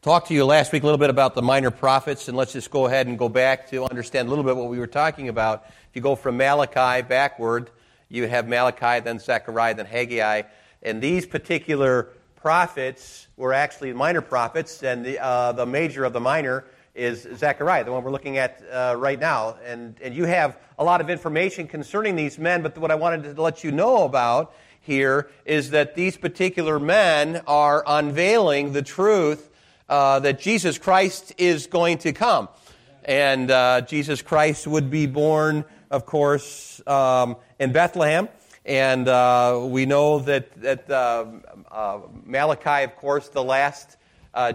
talked to you last week a little bit about the minor prophets, and let's just go ahead and go back to understand a little bit what we were talking about. If you go from Malachi backward, you have Malachi, then Zechariah, then Haggai, and these particular prophets were actually minor prophets, and the, uh, the major of the minor is Zechariah, the one we're looking at uh, right now. And, and you have a lot of information concerning these men, but what I wanted to let you know about here is that these particular men are unveiling the truth uh, that Jesus Christ is going to come. And uh, Jesus Christ would be born, of course, um, in Bethlehem. And uh, we know that, that uh, uh, Malachi, of course, the last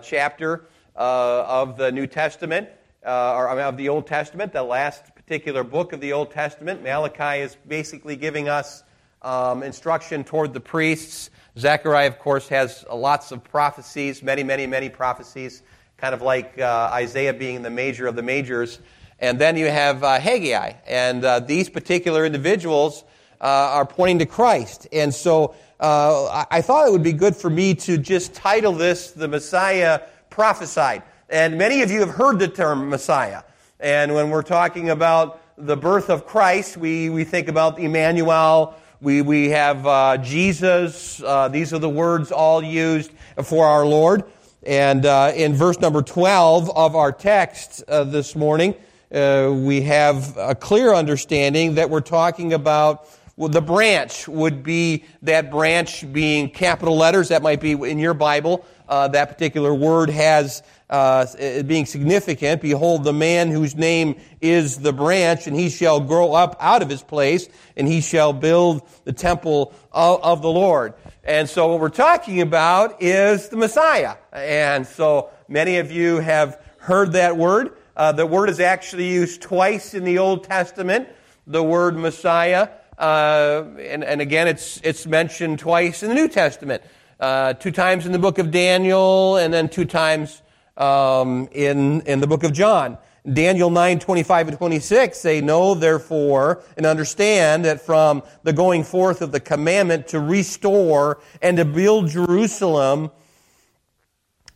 chapter of the New Testament, or of the Old Testament, the last particular book of the Old Testament, Malachi is basically giving us um, instruction toward the priests Zechariah, of course, has lots of prophecies, many, many, many prophecies, kind of like uh, Isaiah being the major of the majors. And then you have uh, Haggai, and uh, these particular individuals uh, are pointing to Christ. And so uh, I thought it would be good for me to just title this The Messiah Prophesied. And many of you have heard the term Messiah. And when we're talking about the birth of Christ, we, we think about Emmanuel, we, we have uh, Jesus. Uh, these are the words all used for our Lord. And uh, in verse number 12 of our text uh, this morning, uh, we have a clear understanding that we're talking about well, the branch would be that branch being capital letters. That might be in your Bible. Uh, that particular word has uh, being significant. Behold, the man whose name is the branch, and he shall grow up out of his place, and he shall build the temple of, of the Lord. And so, what we're talking about is the Messiah. And so, many of you have heard that word. Uh, the word is actually used twice in the Old Testament. The word Messiah, uh, and, and, again, it's it's mentioned twice in the New Testament. Uh, two times in the book of Daniel, and then two times um, in, in the book of John. Daniel 9, 25 and 26 say, Know therefore and understand that from the going forth of the commandment to restore and to build Jerusalem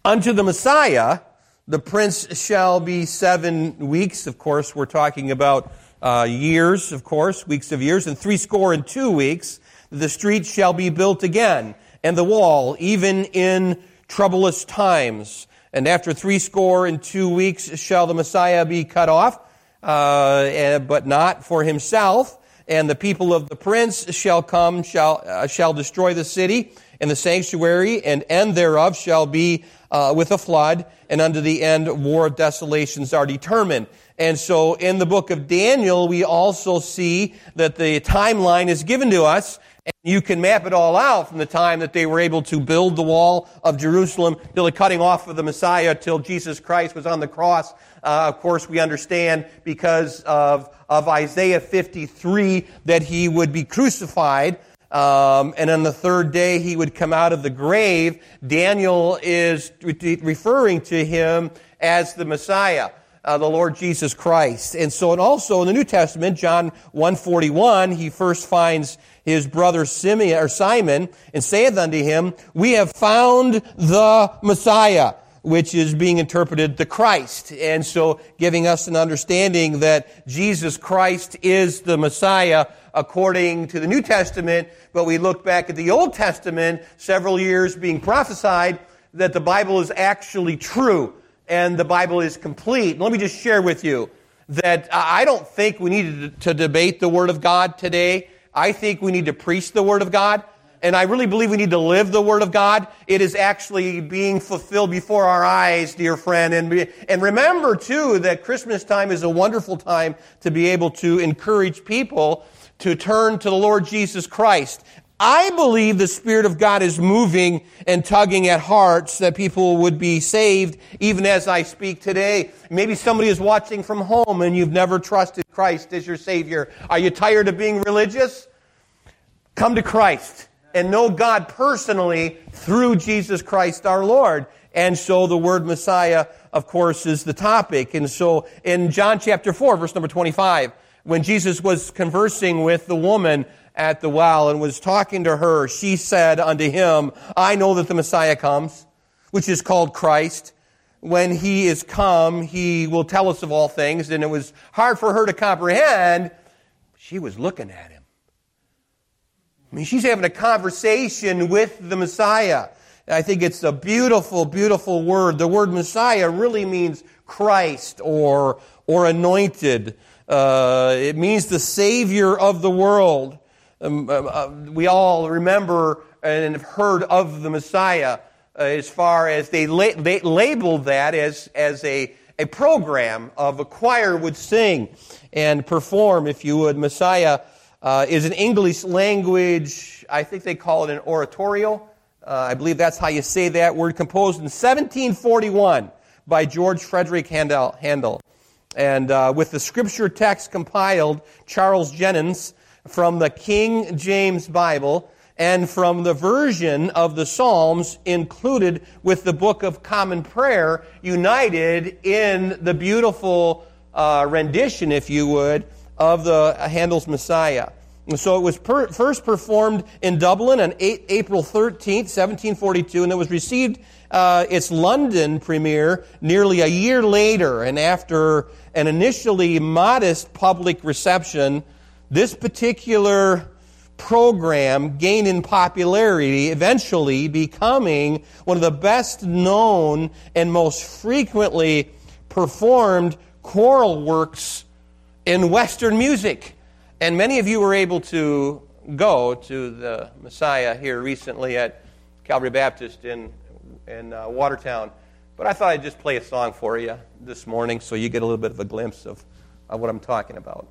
unto the Messiah, the prince shall be seven weeks. Of course, we're talking about uh, years, of course, weeks of years, and threescore and two weeks. The street shall be built again, and the wall, even in troublous times. And after threescore and two weeks shall the Messiah be cut off, uh, but not for himself. And the people of the prince shall come, shall, uh, shall destroy the city and the sanctuary, and end thereof shall be uh, with a flood, and unto the end war of desolations are determined. And so in the book of Daniel, we also see that the timeline is given to us, and you can map it all out from the time that they were able to build the wall of Jerusalem till the cutting off of the Messiah till Jesus Christ was on the cross. Uh, of course, we understand because of, of Isaiah 53 that he would be crucified. Um, and on the third day he would come out of the grave. Daniel is referring to him as the Messiah. Uh, the Lord Jesus Christ. And so, and also in the New Testament, John 141, he first finds his brother Simeon, or Simon and saith unto him, We have found the Messiah, which is being interpreted the Christ. And so giving us an understanding that Jesus Christ is the Messiah according to the New Testament, but we look back at the Old Testament, several years being prophesied that the Bible is actually true and the Bible is complete. Let me just share with you that I don't think we need to debate the Word of God today. I think we need to preach the Word of God. And I really believe we need to live the Word of God. It is actually being fulfilled before our eyes, dear friend. And, and remember, too, that Christmas time is a wonderful time to be able to encourage people to turn to the Lord Jesus Christ. I believe the Spirit of God is moving and tugging at hearts that people would be saved even as I speak today. Maybe somebody is watching from home and you've never trusted Christ as your Savior. Are you tired of being religious? Come to Christ and know God personally through Jesus Christ our Lord. And so the word Messiah, of course, is the topic. And so in John chapter 4, verse number 25, when Jesus was conversing with the woman at the well and was talking to her, she said unto him, I know that the Messiah comes, which is called Christ. when he is come, he will tell us of all things. And it was hard for her to comprehend. She was looking at him. I mean, she's having a conversation with the Messiah. I think it's a beautiful, beautiful word. The word Messiah really means Christ or, or anointed. Uh, it means the Savior of the world. Um, uh, uh we all remember and have heard of the Messiah uh, as far as they, la- they labeled that as, as a, a program of a choir would sing and perform, if you would. Messiah uh, is an English language, I think they call it an oratorio. Uh, I believe that's how you say that word, composed in 1741 by George Frederick Handel. Handel. And uh, with the scripture text compiled, Charles Jennens from the King James Bible and from the version of the Psalms included with the Book of Common Prayer, united in the beautiful uh, rendition, if you would, of the Handel's Messiah. So it was per, first performed in Dublin on eight, April 13th, 1742, and it was received uh, its London premiere nearly a year later. And after an initially modest public reception, this particular program gained in popularity, eventually becoming one of the best known and most frequently performed choral works in Western music. And many of you were able to go to the Messiah here recently at Calvary Baptist in, in uh, Watertown. But I thought I'd just play a song for you this morning so you get a little bit of a glimpse of, of what I'm talking about.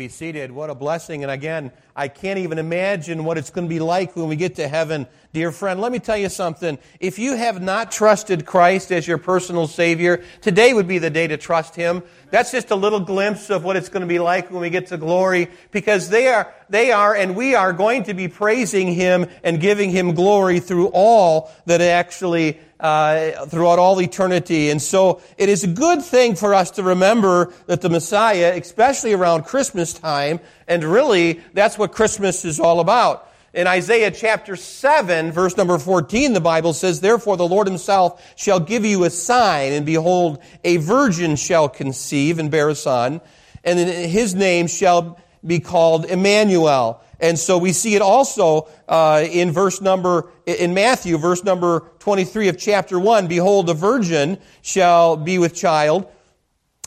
Be seated. What a blessing. And again, I can't even imagine what it's going to be like when we get to heaven. Dear friend, let me tell you something. If you have not trusted Christ as your personal Savior, today would be the day to trust Him. That's just a little glimpse of what it's going to be like when we get to glory because they are, they are and we are going to be praising Him and giving Him glory through all that actually uh, throughout all eternity. And so it is a good thing for us to remember that the Messiah, especially around Christmas time, and really that's what Christmas is all about. In Isaiah chapter 7, verse number 14, the Bible says, Therefore the Lord himself shall give you a sign, and behold, a virgin shall conceive and bear a son, and his name shall be called Emmanuel. And so we see it also uh, in verse number, in Matthew, verse number 23 of chapter 1. Behold, a virgin shall be with child.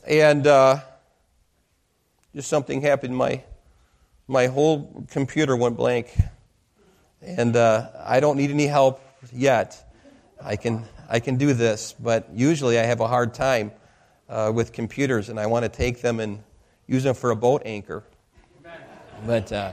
And uh, just something happened. My, my whole computer went blank. And uh, I don't need any help yet. I can, I can do this, but usually I have a hard time uh, with computers, and I want to take them and use them for a boat anchor. But uh,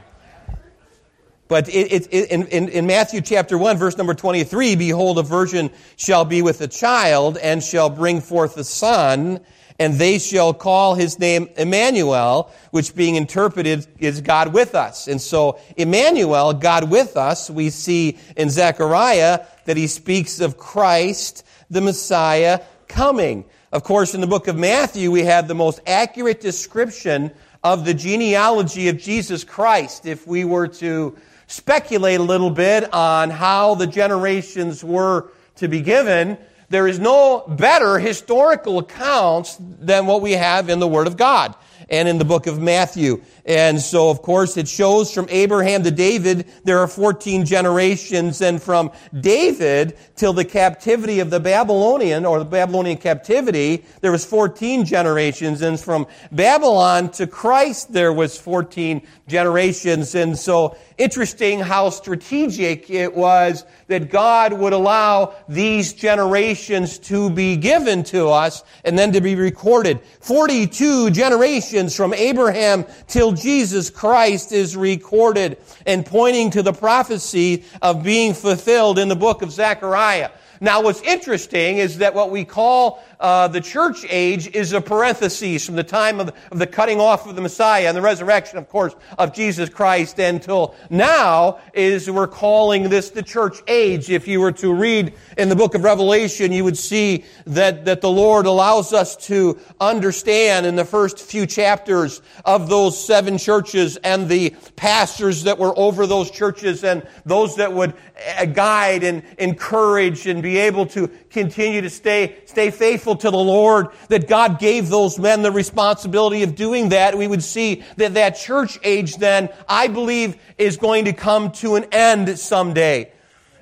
but it, it, it, in, in, Matthew chapter 1, verse number 23, behold, a virgin shall be with a child and shall bring forth a son, and they shall call his name Emmanuel, which being interpreted is God with us. And so, Emmanuel, God with us, we see in Zechariah that he speaks of Christ, the Messiah, coming. Of course, in the book of Matthew, we have the most accurate description of the genealogy of Jesus Christ. If we were to speculate a little bit on how the generations were to be given, there is no better historical accounts than what we have in the Word of God and in the book of Matthew. And so, of course, it shows from Abraham to David, there are 14 generations, and from David till the captivity of the Babylonian, or the Babylonian captivity, there was 14 generations, and from Babylon to Christ, there was 14 generations. And so, interesting how strategic it was that God would allow these generations to be given to us and then to be recorded. 42 generations from Abraham till Jesus Christ is recorded and pointing to the prophecy of being fulfilled in the book of Zechariah. Now, what's interesting is that what we call uh, the church age is a parenthesis from the time of, of the cutting off of the Messiah and the resurrection, of course, of Jesus Christ until now is we're calling this the church age. If you were to read in the book of Revelation, you would see that, that the Lord allows us to understand in the first few chapters of those seven churches and the pastors that were over those churches and those that would uh, guide and encourage and be be able to continue to stay, stay faithful to the Lord, that God gave those men the responsibility of doing that, we would see that that church age then, I believe, is going to come to an end someday.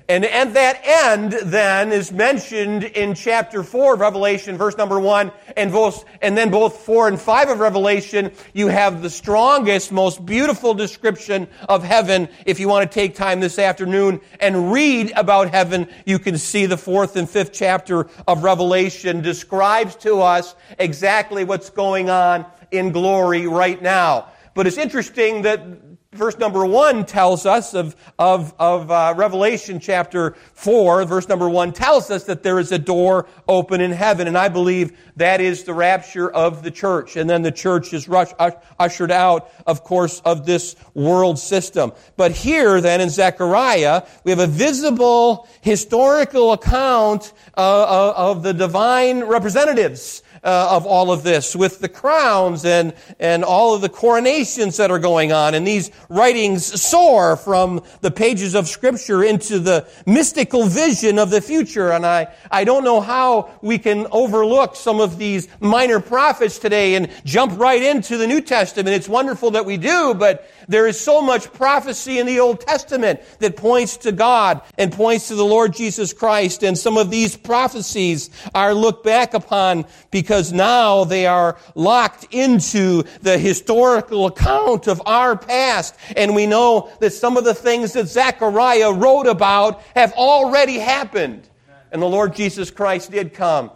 And, that end then is mentioned in chapter 4 of Revelation, verse number 1, and, both, and then both 4 and 5 of Revelation, you have the strongest, most beautiful description of heaven. If you want to take time this afternoon and read about heaven, you can see the fourth and fifth chapter of Revelation describes to us exactly what's going on in glory right now. But it's interesting that verse number one tells us of, of, of uh, Revelation chapter 4, verse number one tells us that there is a door open in heaven. And I believe that is the rapture of the church. And then the church is rush, ushered out, of course, of this world system. But here then in Zechariah, we have a visible historical account uh, of the divine representatives uh, of all of this with the crowns and, and all of the coronations that are going on. And these writings soar from the pages of Scripture into the mystical vision of the future. And I, I don't know how we can overlook some of these minor prophets today and jump right into the New Testament. It's wonderful that we do, but there is so much prophecy in the Old Testament that points to God and points to the Lord Jesus Christ. And some of these prophecies are looked back upon because now they are locked into the historical account of our past. And we know that some of the things that Zechariah wrote about have already happened. And the Lord Jesus Christ did come.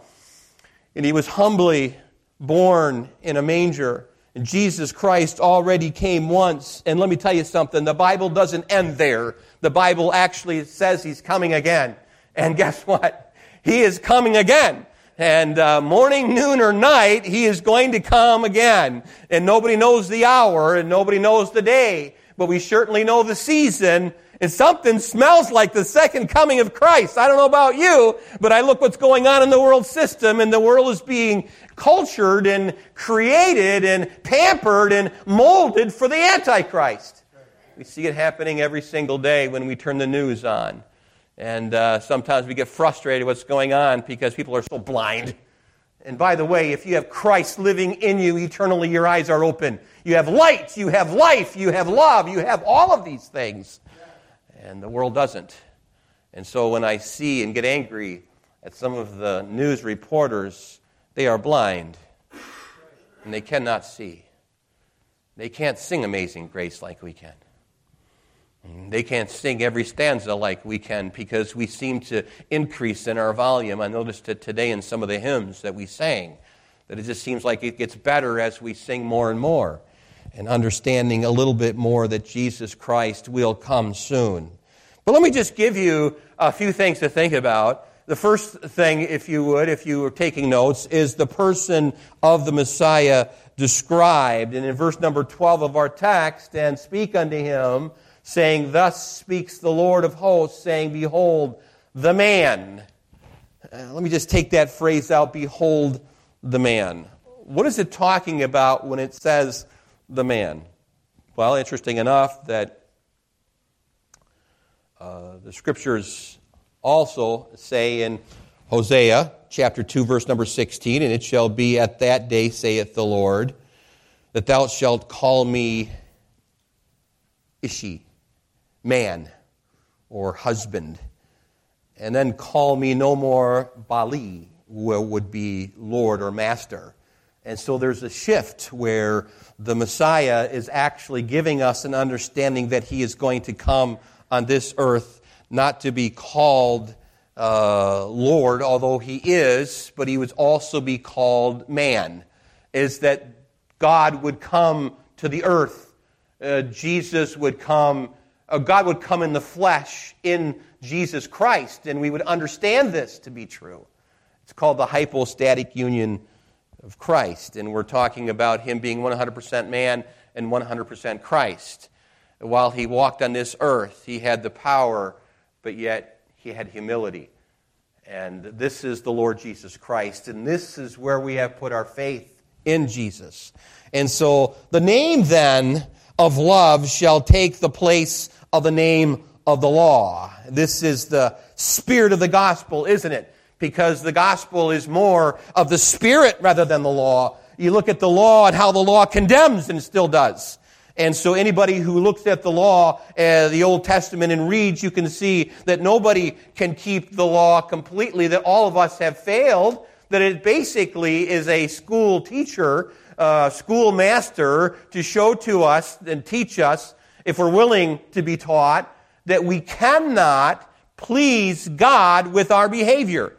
And he was humbly born in a manger Jesus Christ already came once. And let me tell you something the Bible doesn't end there. The Bible actually says he's coming again. And guess what? He is coming again. And uh, morning, noon, or night, he is going to come again. And nobody knows the hour and nobody knows the day, but we certainly know the season something smells like the second coming of Christ. I don't know about you, but I look what's going on in the world system and the world is being cultured and created and pampered and molded for the Antichrist. We see it happening every single day when we turn the news on. And uh, sometimes we get frustrated what's going on because people are so blind. And by the way, if you have Christ living in you eternally, your eyes are open. You have light, you have life, you have love, you have all of these things and the world doesn't. And so when I see and get angry at some of the news reporters, they are blind and they cannot see. They can't sing Amazing Grace like we can. They can't sing every stanza like we can because we seem to increase in our volume. I noticed it today in some of the hymns that we sang, that it just seems like it gets better as we sing more and more and understanding a little bit more that Jesus Christ will come soon. But let me just give you a few things to think about. The first thing, if you would, if you were taking notes, is the person of the Messiah described. And in verse number 12 of our text, and speak unto him, saying, Thus speaks the Lord of hosts, saying, Behold, the man. Uh, let me just take that phrase out, Behold, the man. What is it talking about when it says the man? Well, interesting enough that uh, the scriptures also say in Hosea chapter 2, verse number 16, and it shall be at that day, saith the Lord, that thou shalt call me Ishi, man, or husband, and then call me no more Baali, who would be Lord or Master. And so there's a shift where the Messiah is actually giving us an understanding that he is going to come on this earth not to be called uh, Lord, although he is, but he would also be called man. Is that God would come to the earth. Uh, Jesus would come, uh, God would come in the flesh in Jesus Christ, and we would understand this to be true. It's called the hypostatic union of Christ. And we're talking about him being 100% man and 100% Christ. While he walked on this earth, he had the power, but yet he had humility. And this is the Lord Jesus Christ. And this is where we have put our faith in Jesus. And so the name then of love shall take the place of the name of the law. This is the spirit of the gospel, isn't it? because the gospel is more of the spirit rather than the law. You look at the law and how the law condemns and still does. And so anybody who looks at the law, uh, the Old Testament and reads, you can see that nobody can keep the law completely, that all of us have failed, that it basically is a school teacher, uh, school master to show to us and teach us, if we're willing to be taught, that we cannot please God with our behavior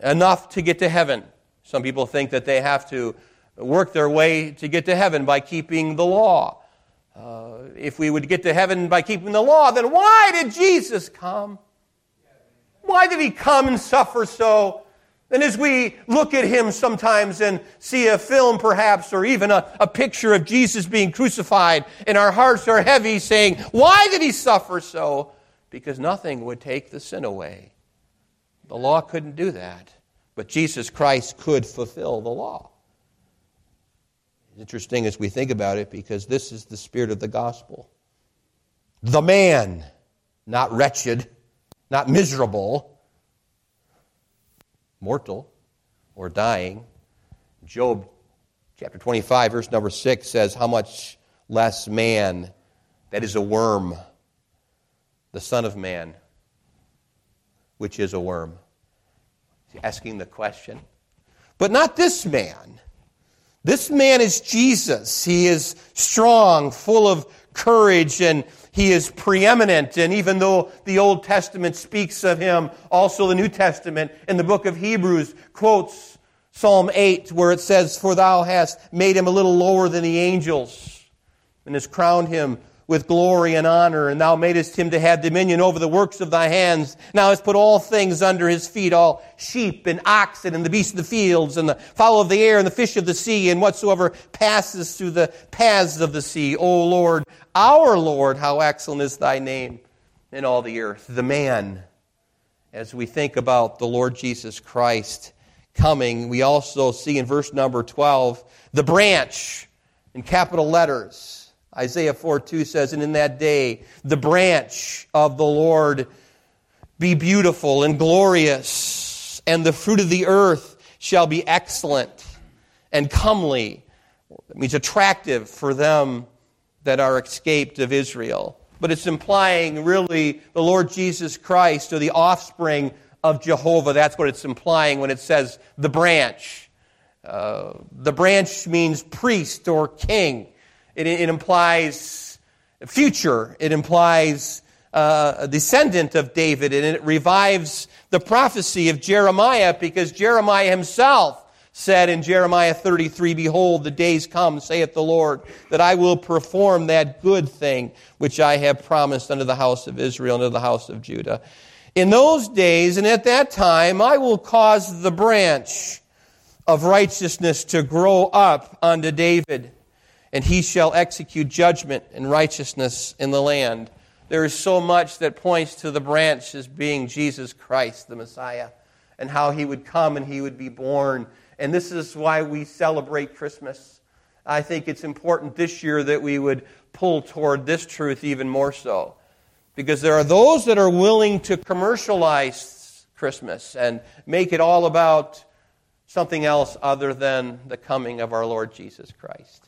enough to get to heaven. Some people think that they have to work their way to get to heaven by keeping the law. Uh, if we would get to heaven by keeping the law, then why did Jesus come? Why did he come and suffer so? And as we look at him sometimes and see a film perhaps, or even a, a picture of Jesus being crucified, and our hearts are heavy saying, Why did he suffer so? Because nothing would take the sin away. The law couldn't do that, but Jesus Christ could fulfill the law. Interesting as we think about it because this is the spirit of the gospel. The man, not wretched, not miserable, mortal or dying. Job chapter 25, verse number 6 says, How much less man that is a worm, the Son of Man which is a worm? He's asking the question. But not this man. This man is Jesus. He is strong, full of courage, and he is preeminent. And even though the Old Testament speaks of him, also the New Testament in the book of Hebrews quotes Psalm 8, where it says, For thou hast made him a little lower than the angels, and hast crowned him with glory and honor, and thou madest him to have dominion over the works of thy hands. Now hast put all things under his feet, all sheep and oxen and the beasts of the fields and the fowl of the air and the fish of the sea and whatsoever passes through the paths of the sea. O Lord, our Lord, how excellent is thy name in all the earth. The man, as we think about the Lord Jesus Christ coming, we also see in verse number 12, the branch in capital letters Isaiah 4 2 says, And in that day, the branch of the Lord be beautiful and glorious, and the fruit of the earth shall be excellent and comely. That means attractive for them that are escaped of Israel. But it's implying really the Lord Jesus Christ or the offspring of Jehovah. That's what it's implying when it says the branch. Uh, the branch means priest or king. It, it implies future. It implies uh, a descendant of David, and it revives the prophecy of Jeremiah because Jeremiah himself said in Jeremiah 33, Behold, the days come, saith the Lord, that I will perform that good thing which I have promised unto the house of Israel and unto the house of Judah. In those days and at that time, I will cause the branch of righteousness to grow up unto David and he shall execute judgment and righteousness in the land. There is so much that points to the branch as being Jesus Christ, the Messiah, and how he would come and he would be born. And this is why we celebrate Christmas. I think it's important this year that we would pull toward this truth even more so. Because there are those that are willing to commercialize Christmas and make it all about something else other than the coming of our Lord Jesus Christ.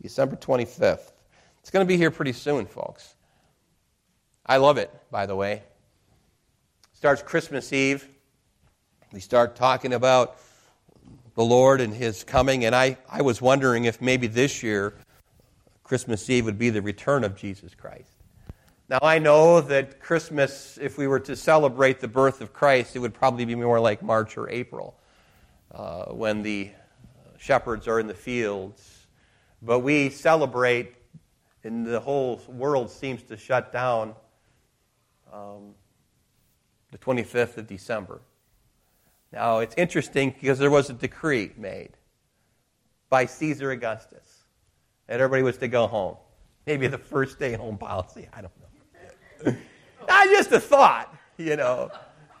December 25th. It's going to be here pretty soon, folks. I love it, by the way. Starts Christmas Eve. We start talking about the Lord and His coming, and I, I was wondering if maybe this year, Christmas Eve would be the return of Jesus Christ. Now, I know that Christmas, if we were to celebrate the birth of Christ, it would probably be more like March or April uh, when the shepherds are in the fields but we celebrate, and the whole world seems to shut down um, the 25th of December. Now, it's interesting because there was a decree made by Caesar Augustus that everybody was to go home. Maybe the first day home policy, I don't know. Not just a thought, you know,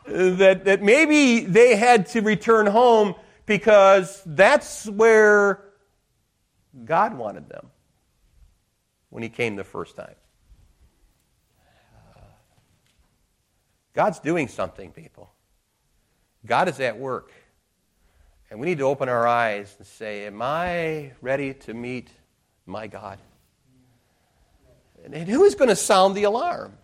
that, that maybe they had to return home because that's where God wanted them when He came the first time. God's doing something, people. God is at work. And we need to open our eyes and say, Am I ready to meet my God? And who is going to sound the alarm?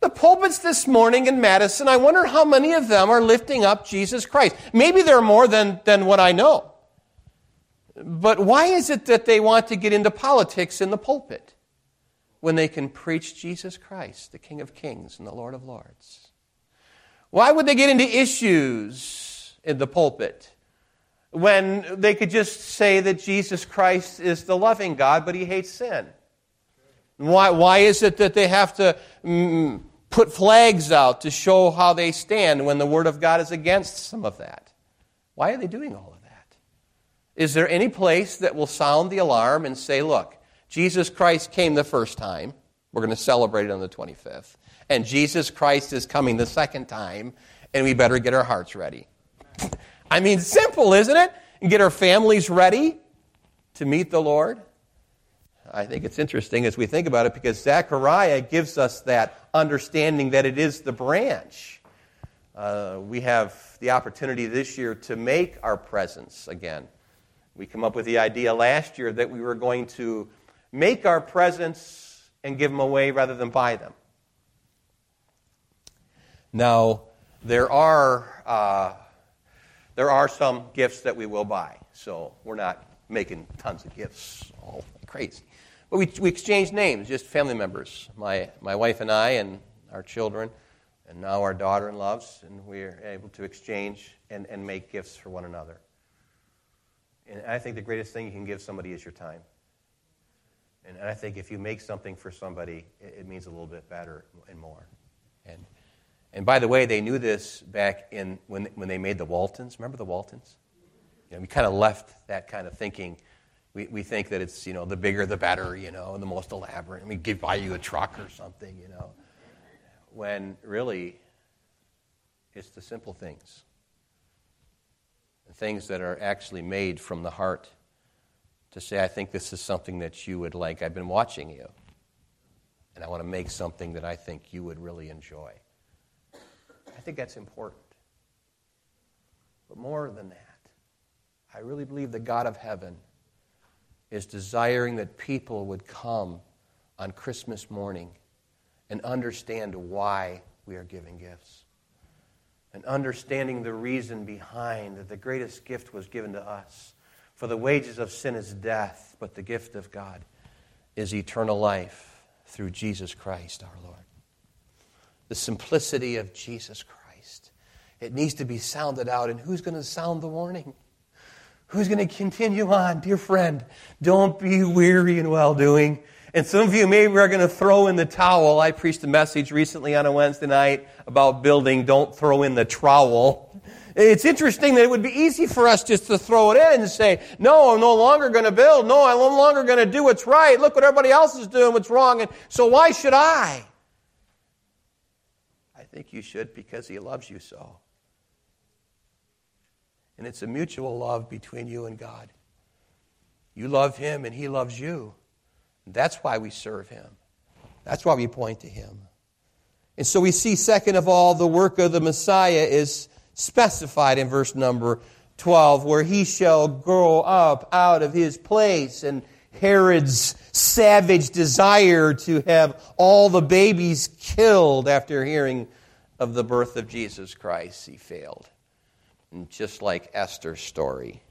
The pulpits this morning in Madison, I wonder how many of them are lifting up Jesus Christ. Maybe there are more than, than what I know. But why is it that they want to get into politics in the pulpit when they can preach Jesus Christ, the King of Kings and the Lord of Lords? Why would they get into issues in the pulpit when they could just say that Jesus Christ is the loving God, but he hates sin? Why, why is it that they have to mm, put flags out to show how they stand when the Word of God is against some of that? Why are they doing all? Is there any place that will sound the alarm and say, look, Jesus Christ came the first time. We're going to celebrate it on the 25th. And Jesus Christ is coming the second time, and we better get our hearts ready. I mean, simple, isn't it? And get our families ready to meet the Lord. I think it's interesting as we think about it because Zechariah gives us that understanding that it is the branch. Uh, we have the opportunity this year to make our presence again we come up with the idea last year that we were going to make our presents and give them away rather than buy them. Now, there are, uh, there are some gifts that we will buy, so we're not making tons of gifts all crazy. But we, we exchange names, just family members, my, my wife and I and our children, And now our daughter in loves, and we're able to exchange and, and make gifts for one another. And I think the greatest thing you can give somebody is your time. And I think if you make something for somebody, it, means a little bit better and more. And, and by the way, they knew this back in when, when they made the Waltons. Remember the Waltons? You know, we kind of left that kind of thinking. We, we think that it's, you know, the bigger the better, you know, and the most elaborate. I mean, give buy you a truck or something, you know. When really, it's the simple things. The things that are actually made from the heart to say, I think this is something that you would like. I've been watching you, and I want to make something that I think you would really enjoy. I think that's important. But more than that, I really believe the God of heaven is desiring that people would come on Christmas morning and understand why we are giving gifts. And understanding the reason behind that the greatest gift was given to us. For the wages of sin is death, but the gift of God is eternal life through Jesus Christ our Lord. The simplicity of Jesus Christ. It needs to be sounded out, and who's going to sound the warning? Who's going to continue on? Dear friend, don't be weary in well doing. And some of you maybe are going to throw in the towel. I preached a message recently on a Wednesday night about building, don't throw in the trowel. It's interesting that it would be easy for us just to throw it in and say, no, I'm no longer going to build. No, I'm no longer going to do what's right. Look what everybody else is doing, what's wrong. And so why should I? I think you should because he loves you so. And it's a mutual love between you and God. You love Him and He loves you. That's why we serve Him. That's why we point to Him. And so we see, second of all, the work of the Messiah is specified in verse number 12, where he shall grow up out of his place. And Herod's savage desire to have all the babies killed after hearing of the birth of Jesus Christ, he failed. And just like Esther's story,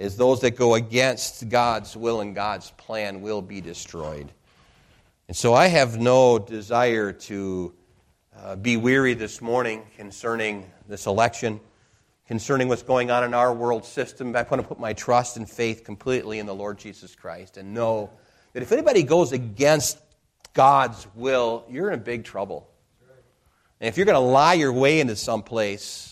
is those that go against God's will and God's plan will be destroyed. And so I have no desire to uh, be weary this morning concerning this election, concerning what's going on in our world system. I want to put my trust and faith completely in the Lord Jesus Christ and know that if anybody goes against God's will, you're in big trouble. And if you're going to lie your way into some place,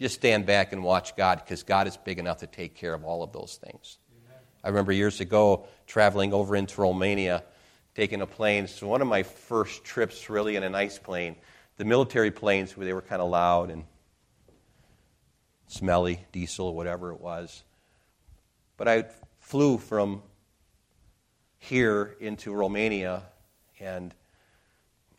just stand back and watch God because God is big enough to take care of all of those things. Amen. I remember years ago traveling over into Romania, taking a plane. So, one of my first trips really in a nice plane, the military planes, where they were kind of loud and smelly, diesel, or whatever it was. But I flew from here into Romania and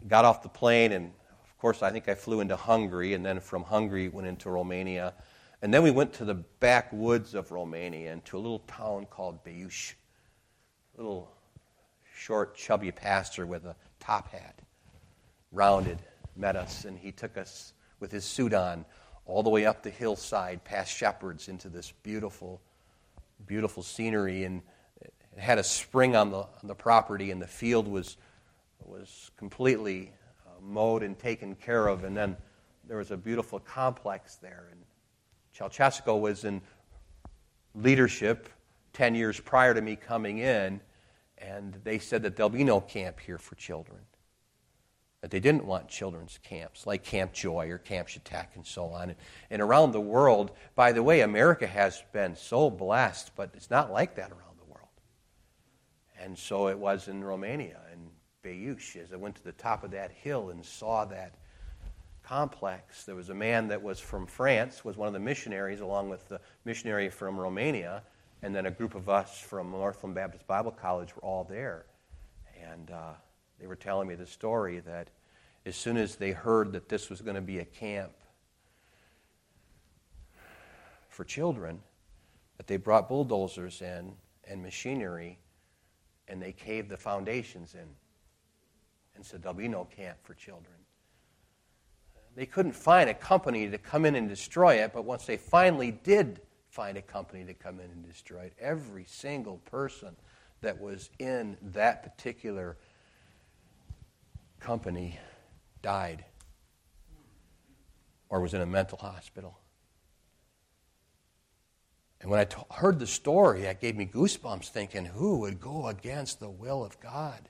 got off the plane and course, I think I flew into Hungary, and then from Hungary went into Romania. And then we went to the backwoods of Romania and to a little town called Beiuș. Little short, chubby pastor with a top hat, rounded, met us, and he took us with his suit on all the way up the hillside past shepherds into this beautiful, beautiful scenery. And it had a spring on the, on the property, and the field was, was completely mowed and taken care of. And then there was a beautiful complex there. And Ceausescu was in leadership 10 years prior to me coming in, and they said that there'll be no camp here for children. That they didn't want children's camps like Camp Joy or Camp Shatek and so on. And around the world, by the way, America has been so blessed, but it's not like that around the world. And so it was in Romania. As I went to the top of that hill and saw that complex, there was a man that was from France, was one of the missionaries, along with the missionary from Romania, and then a group of us from Northland Baptist Bible College were all there. And uh, they were telling me the story that as soon as they heard that this was going to be a camp for children, that they brought bulldozers in and machinery and they caved the foundations in and said, There'll be no camp for children. They couldn't find a company to come in and destroy it, but once they finally did find a company to come in and destroy it, every single person that was in that particular company died or was in a mental hospital. And when I t- heard the story, that gave me goosebumps thinking, who would go against the will of God?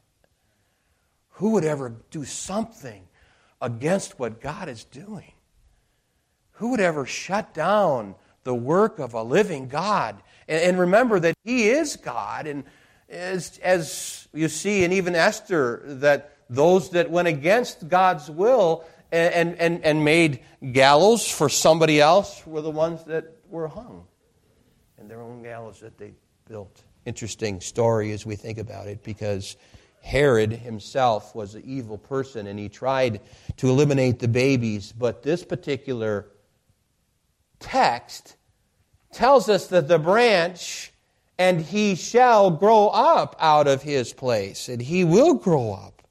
Who would ever do something against what God is doing? Who would ever shut down the work of a living God? And, and remember that He is God. And as, as you see, and even Esther, that those that went against God's will and, and, and made gallows for somebody else were the ones that were hung and their own gallows that they built. Interesting story as we think about it because Herod himself was an evil person and he tried to eliminate the babies, but this particular text tells us that the branch and he shall grow up out of his place, and he will grow up.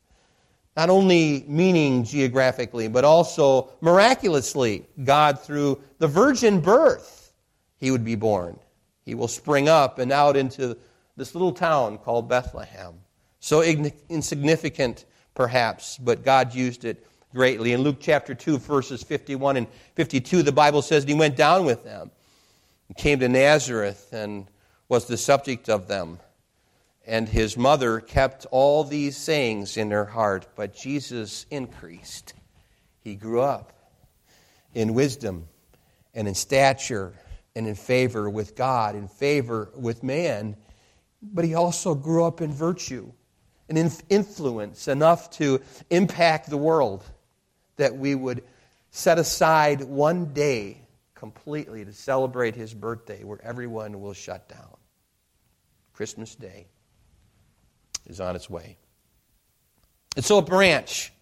Not only meaning geographically, but also miraculously. God, through the virgin birth, he would be born. He will spring up and out into this little town called Bethlehem. So insignificant, perhaps, but God used it greatly. In Luke chapter 2, verses 51 and 52, the Bible says, He went down with them and came to Nazareth and was the subject of them. And his mother kept all these sayings in her heart, but Jesus increased. He grew up in wisdom and in stature and in favor with God, in favor with man, but he also grew up in virtue in influence enough to impact the world that we would set aside one day completely to celebrate his birthday where everyone will shut down. Christmas Day is on its way. And so a branch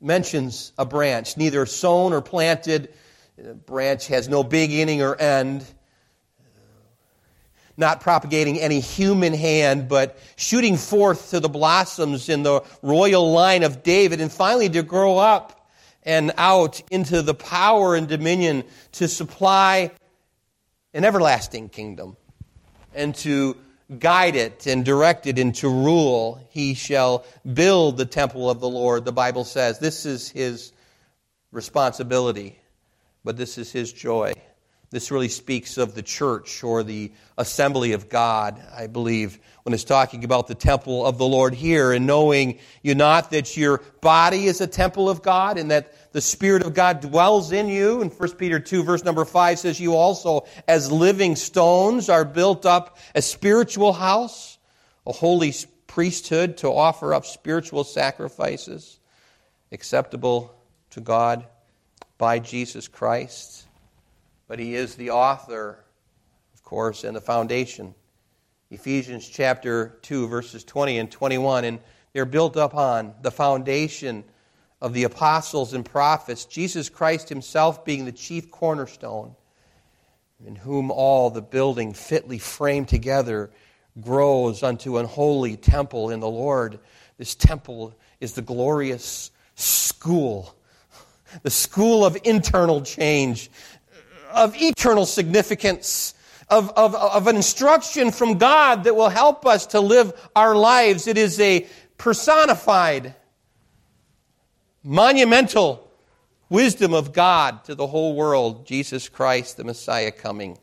mentions a branch, neither sown or planted. A branch has no beginning or end not propagating any human hand, but shooting forth to the blossoms in the royal line of David, and finally to grow up and out into the power and dominion to supply an everlasting kingdom and to guide it and direct it and to rule. He shall build the temple of the Lord, the Bible says. This is his responsibility, but this is his joy. This really speaks of the church or the assembly of God, I believe, when it's talking about the temple of the Lord here and knowing you not that your body is a temple of God and that the Spirit of God dwells in you. And 1 Peter 2 verse number 5 says you also as living stones are built up a spiritual house, a holy priesthood to offer up spiritual sacrifices acceptable to God by Jesus Christ but he is the author, of course, and the foundation. Ephesians chapter 2, verses 20 and 21, and they're built upon the foundation of the apostles and prophets, Jesus Christ himself being the chief cornerstone, in whom all the building fitly framed together grows unto an holy temple in the Lord. This temple is the glorious school, the school of internal change of eternal significance, of, of, of an instruction from God that will help us to live our lives. It is a personified, monumental wisdom of God to the whole world, Jesus Christ, the Messiah, coming.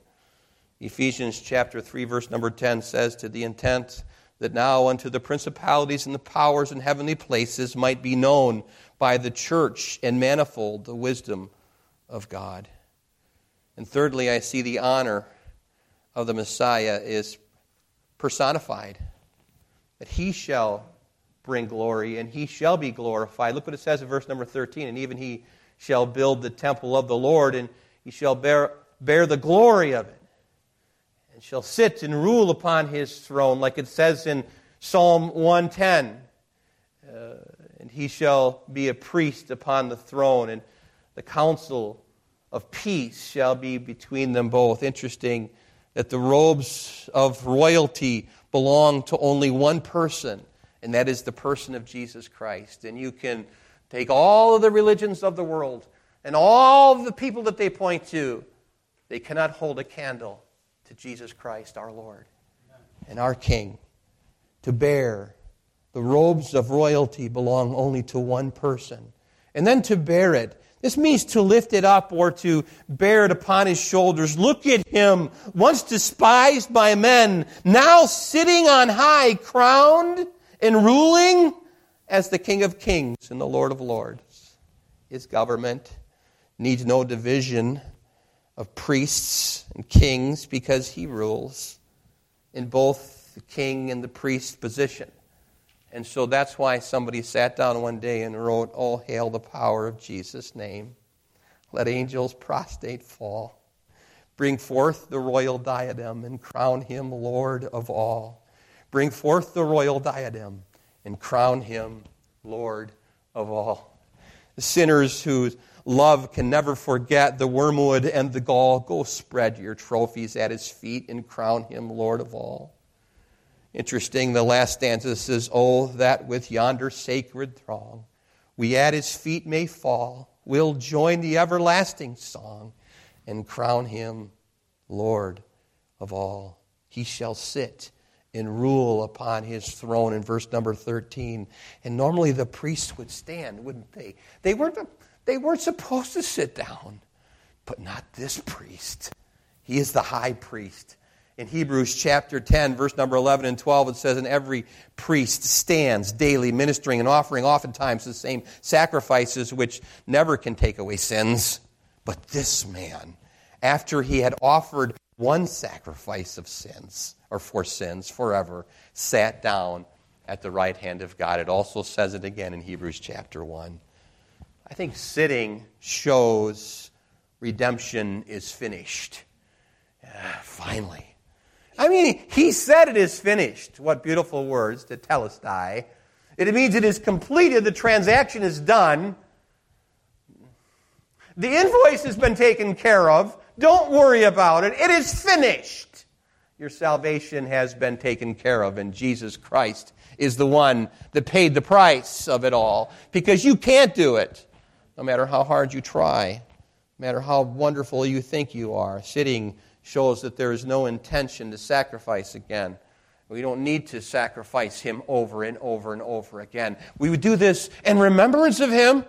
Ephesians chapter 3, verse number 10 says, To the intent that now unto the principalities and the powers in heavenly places might be known by the church and manifold the wisdom of God. And thirdly, I see the honor of the Messiah is personified. That he shall bring glory and he shall be glorified. Look what it says in verse number 13. And even he shall build the temple of the Lord and he shall bear, bear the glory of it and shall sit and rule upon his throne, like it says in Psalm 110. Uh, and he shall be a priest upon the throne, and the counsel of peace shall be between them both. Interesting that the robes of royalty belong to only one person, and that is the person of Jesus Christ. And you can take all of the religions of the world and all of the people that they point to, they cannot hold a candle to Jesus Christ, our Lord and our King. To bear the robes of royalty belong only to one person. And then to bear it This means to lift it up or to bear it upon his shoulders. Look at him, once despised by men, now sitting on high, crowned and ruling as the King of Kings and the Lord of Lords. His government needs no division of priests and kings because he rules in both the king and the priest position. And so that's why somebody sat down one day and wrote, All hail the power of Jesus' name. Let angels prostrate fall. Bring forth the royal diadem and crown him Lord of all. Bring forth the royal diadem and crown him Lord of all. Sinners whose love can never forget the wormwood and the gall, go spread your trophies at his feet and crown him Lord of all. Interesting, the last stanza says, Oh, that with yonder sacred throng we at his feet may fall, we'll join the everlasting song and crown him Lord of all. He shall sit and rule upon his throne in verse number 13. And normally the priests would stand, wouldn't they? They weren't, they weren't supposed to sit down, but not this priest. He is the high priest in Hebrews chapter 10, verse number 11 and 12, it says, And every priest stands daily ministering and offering oftentimes the same sacrifices which never can take away sins. But this man, after he had offered one sacrifice of sins, or for sins forever, sat down at the right hand of God. It also says it again in Hebrews chapter 1. I think sitting shows redemption is finished. Finally. I mean, he said it is finished. What beautiful words to tell us, telestai. It means it is completed, the transaction is done. The invoice has been taken care of. Don't worry about it. It is finished. Your salvation has been taken care of, and Jesus Christ is the one that paid the price of it all because you can't do it, no matter how hard you try, no matter how wonderful you think you are, sitting shows that there is no intention to sacrifice again. We don't need to sacrifice him over and over and over again. We would do this in remembrance of him.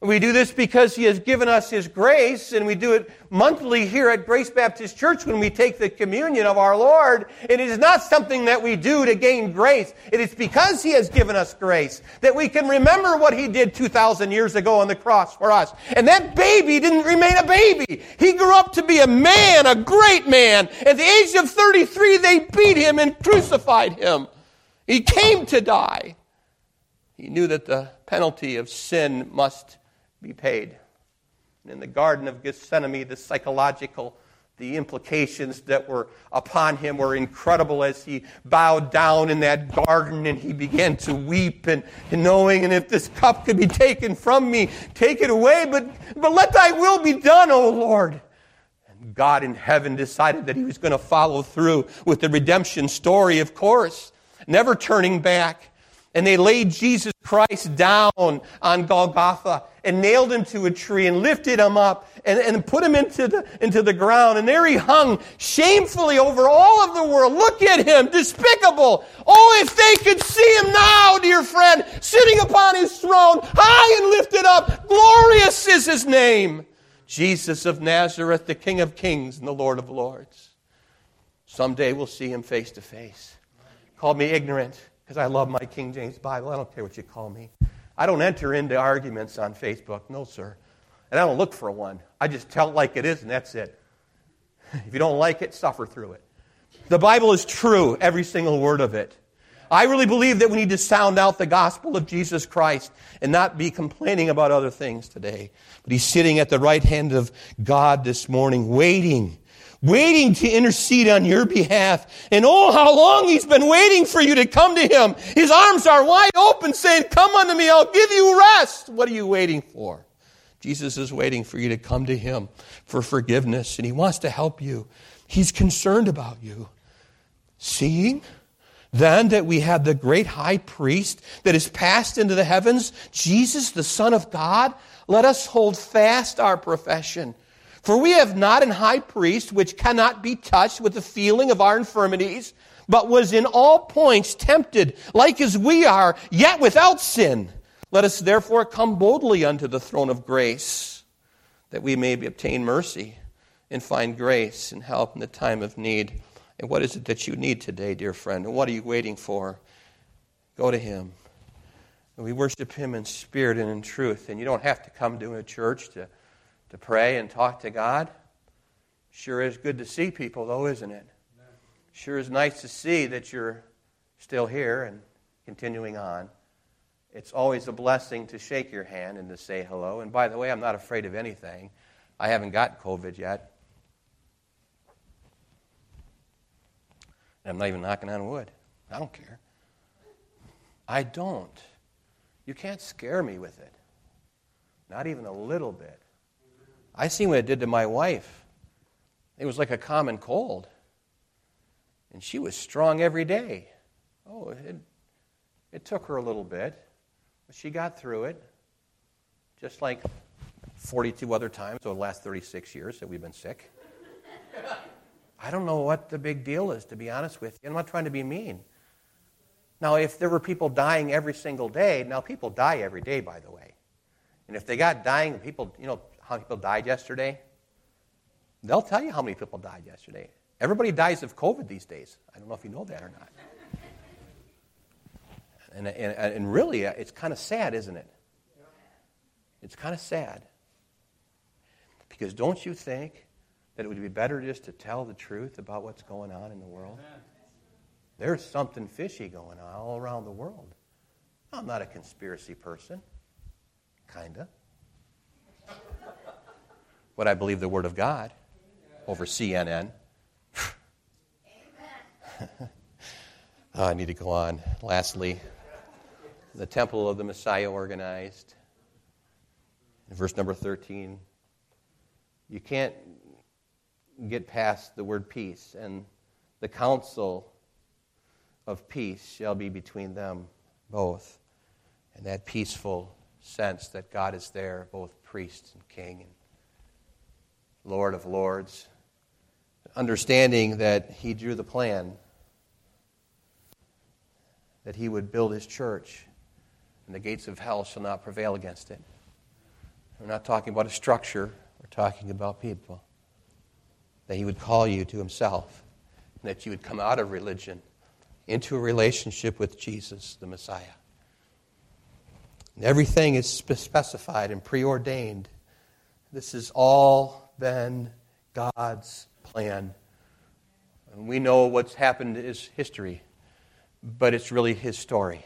We do this because He has given us His grace, and we do it monthly here at Grace Baptist Church when we take the communion of our Lord. It is not something that we do to gain grace. It is because He has given us grace that we can remember what He did 2,000 years ago on the cross for us. And that baby didn't remain a baby. He grew up to be a man, a great man. At the age of 33, they beat Him and crucified Him. He came to die. He knew that the penalty of sin must be paid. And in the Garden of Gethsemane, the psychological, the implications that were upon him were incredible as he bowed down in that garden and he began to weep and, and knowing, and if this cup could be taken from me, take it away, but, but let thy will be done, O Lord. And God in heaven decided that he was going to follow through with the redemption story, of course, never turning back. And they laid Jesus Christ down on Golgotha and nailed him to a tree and lifted him up and, and put him into the, into the ground. And there he hung shamefully over all of the world. Look at him, despicable. Oh, if they could see him now, dear friend, sitting upon his throne, high and lifted up. Glorious is his name. Jesus of Nazareth, the King of kings and the Lord of lords. Someday we'll see him face to face. Called me ignorant because I love my King James Bible. I don't care what you call me. I don't enter into arguments on Facebook. No, sir. And I don't look for one. I just tell it like it is, and that's it. If you don't like it, suffer through it. The Bible is true, every single word of it. I really believe that we need to sound out the gospel of Jesus Christ and not be complaining about other things today. But he's sitting at the right hand of God this morning, waiting waiting to intercede on your behalf. And oh, how long he's been waiting for you to come to him. His arms are wide open saying, come unto me, I'll give you rest. What are you waiting for? Jesus is waiting for you to come to him for forgiveness and he wants to help you. He's concerned about you. Seeing then that we have the great high priest that is passed into the heavens, Jesus, the Son of God, let us hold fast our profession. For we have not an high priest which cannot be touched with the feeling of our infirmities, but was in all points tempted, like as we are, yet without sin. Let us therefore come boldly unto the throne of grace, that we may obtain mercy and find grace and help in the time of need. And what is it that you need today, dear friend? And what are you waiting for? Go to Him. And we worship Him in spirit and in truth. And you don't have to come to a church to, to pray and talk to God. Sure is good to see people, though, isn't it? Sure is nice to see that you're still here and continuing on. It's always a blessing to shake your hand and to say hello. And by the way, I'm not afraid of anything. I haven't got COVID yet. And I'm not even knocking on wood. I don't care. I don't. You can't scare me with it. Not even a little bit. I seen what it did to my wife. It was like a common cold. And she was strong every day. Oh, it, it took her a little bit, but she got through it. Just like 42 other times over the last 36 years that we've been sick. I don't know what the big deal is, to be honest with you. I'm not trying to be mean. Now, if there were people dying every single day, now people die every day, by the way. And if they got dying, people, you know how many people died yesterday? They'll tell you how many people died yesterday. Everybody dies of COVID these days. I don't know if you know that or not. And, and, and really, uh, it's kind of sad, isn't it? It's kind of sad. Because don't you think that it would be better just to tell the truth about what's going on in the world? There's something fishy going on all around the world. I'm not a conspiracy person. Kinda. But I believe the Word of God over CNN. oh, ah, I need to go on. Lastly, the temple of the Messiah organized. In verse number 13, you can't get past the word peace, and the counsel of peace shall be between them both. And that peaceful sense that God is there, both priest and king Lord of lords, understanding that He drew the plan, that He would build His church, and the gates of hell shall not prevail against it. We're not talking about a structure, we're talking about people. That He would call you to Himself, and that you would come out of religion into a relationship with Jesus, the Messiah. And everything is specified and preordained. This is all been God's plan. And we know what's happened is history, but it's really His story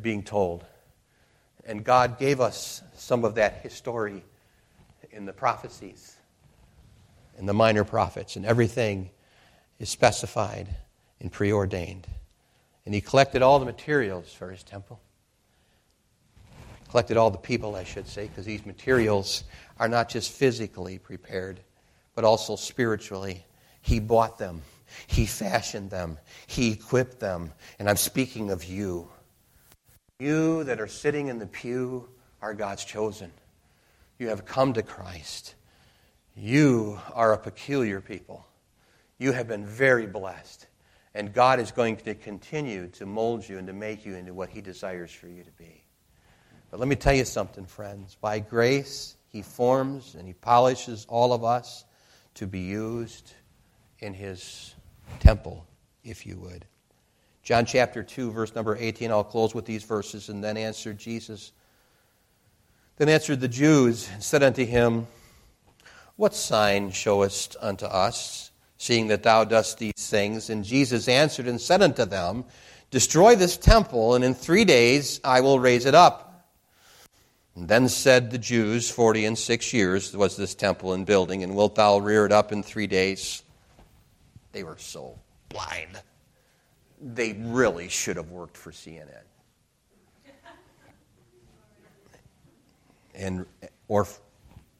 being told. And God gave us some of that history in the prophecies, in the minor prophets, and everything is specified and preordained. And He collected all the materials for His temple. Collected all the people, I should say, because these materials are not just physically prepared, but also spiritually. He bought them, He fashioned them, He equipped them. And I'm speaking of you. You that are sitting in the pew are God's chosen. You have come to Christ. You are a peculiar people. You have been very blessed. And God is going to continue to mold you and to make you into what He desires for you to be. But let me tell you something, friends. By grace, He forms and He polishes all of us to be used in His temple, if you would. John chapter 2, verse number 18. I'll close with these verses. And then answered Jesus. Then answered the Jews and said unto him, What sign showest unto us, seeing that thou dost these things? And Jesus answered and said unto them, Destroy this temple, and in three days I will raise it up. And then said the Jews, Forty and six years was this temple in building, and wilt thou rear it up in three days? They were so blind they really should have worked for CNN. And, or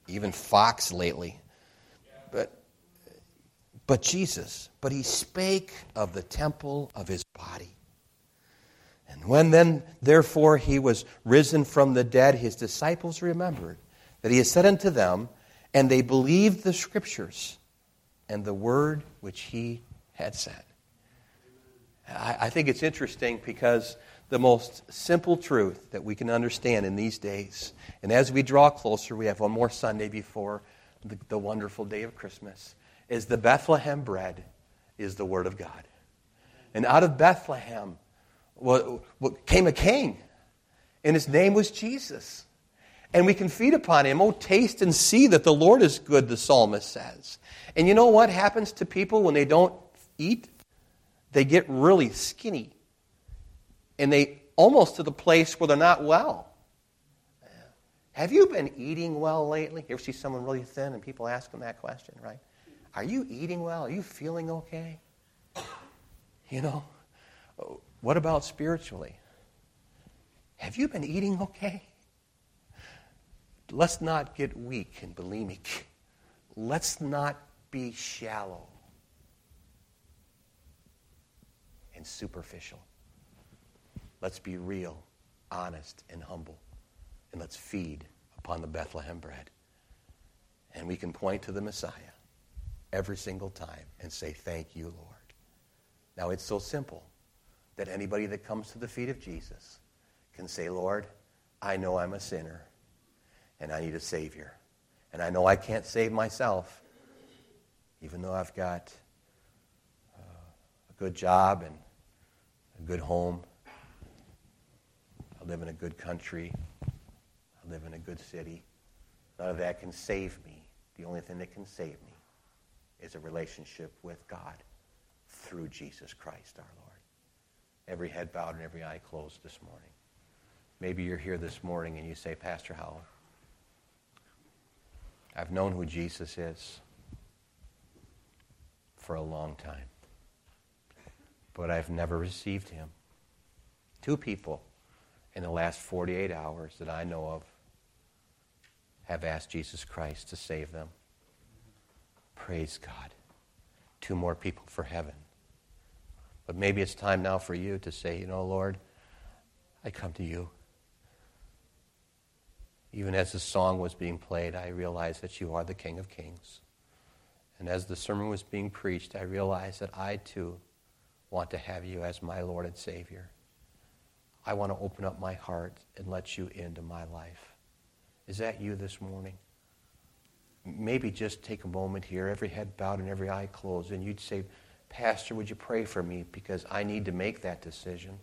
even Fox lately. But, but Jesus, but he spake of the temple of his body. And when then, therefore, he was risen from the dead, his disciples remembered that he had said unto them, and they believed the scriptures and the word which he had said. I, think it's interesting because the most simple truth that we can understand in these days. And as we draw closer, we have one more Sunday before the, the wonderful day of Christmas, is the Bethlehem bread is the Word of God. And out of Bethlehem came a king, and his name was Jesus. And we can feed upon him. Oh, taste and see that the Lord is good, the psalmist says. And you know what happens to people when they don't eat? They get really skinny. And they almost to the place where they're not well. Have you been eating well lately? You ever see someone really thin and people ask them that question, right? Are you eating well? Are you feeling okay? You know, what about spiritually? Have you been eating okay? Let's not get weak and bulimic. Let's not be shallow and superficial. Let's be real, honest, and humble. And let's feed upon the Bethlehem bread. And we can point to the Messiah every single time and say, Thank you, Lord. Now, it's so simple that anybody that comes to the feet of Jesus can say, Lord, I know I'm a sinner and I need a Savior. And I know I can't save myself, even though I've got uh, a good job and a good home. I live in a good country. I live in a good city. None of that can save me. The only thing that can save me is a relationship with God through Jesus Christ our Lord every head bowed and every eye closed this morning. Maybe you're here this morning and you say, Pastor Howell, I've known who Jesus is for a long time, but I've never received him. Two people in the last 48 hours that I know of have asked Jesus Christ to save them. Praise God. Two more people for heaven. But maybe it's time now for you to say, you know, Lord, I come to you. Even as the song was being played, I realized that you are the King of Kings. And as the sermon was being preached, I realized that I too want to have you as my Lord and Savior. I want to open up my heart and let you into my life. Is that you this morning? Maybe just take a moment here, every head bowed and every eye closed, and you'd say, Pastor, would you pray for me because I need to make that decision?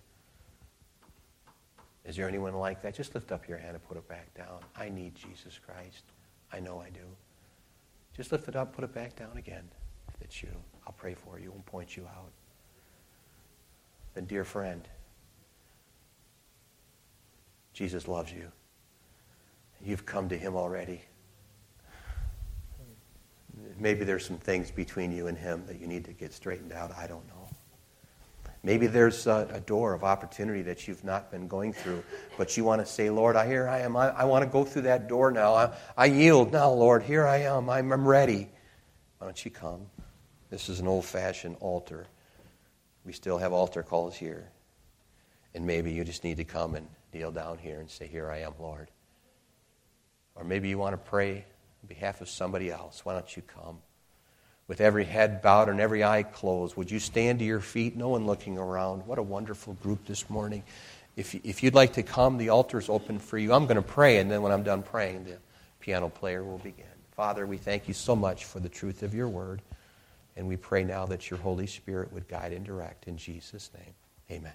Is there anyone like that? Just lift up your hand and put it back down. I need Jesus Christ. I know I do. Just lift it up, put it back down again. If it's you, I'll pray for you and point you out. Then, dear friend, Jesus loves you. You've come to him already. Maybe there's some things between you and him that you need to get straightened out. I don't know. Maybe there's a, a door of opportunity that you've not been going through, but you want to say, Lord, I, here I am. I, I want to go through that door now. I, I yield now, Lord. Here I am. I'm, I'm ready. Why don't you come? This is an old fashioned altar. We still have altar calls here. And maybe you just need to come and kneel down here and say, Here I am, Lord. Or maybe you want to pray on behalf of somebody else. Why don't you come? With every head bowed and every eye closed, would you stand to your feet, no one looking around? What a wonderful group this morning. If, if you'd like to come, the altar is open for you. I'm going to pray, and then when I'm done praying, the piano player will begin. Father, we thank you so much for the truth of your word, and we pray now that your Holy Spirit would guide and direct. In Jesus' name, amen.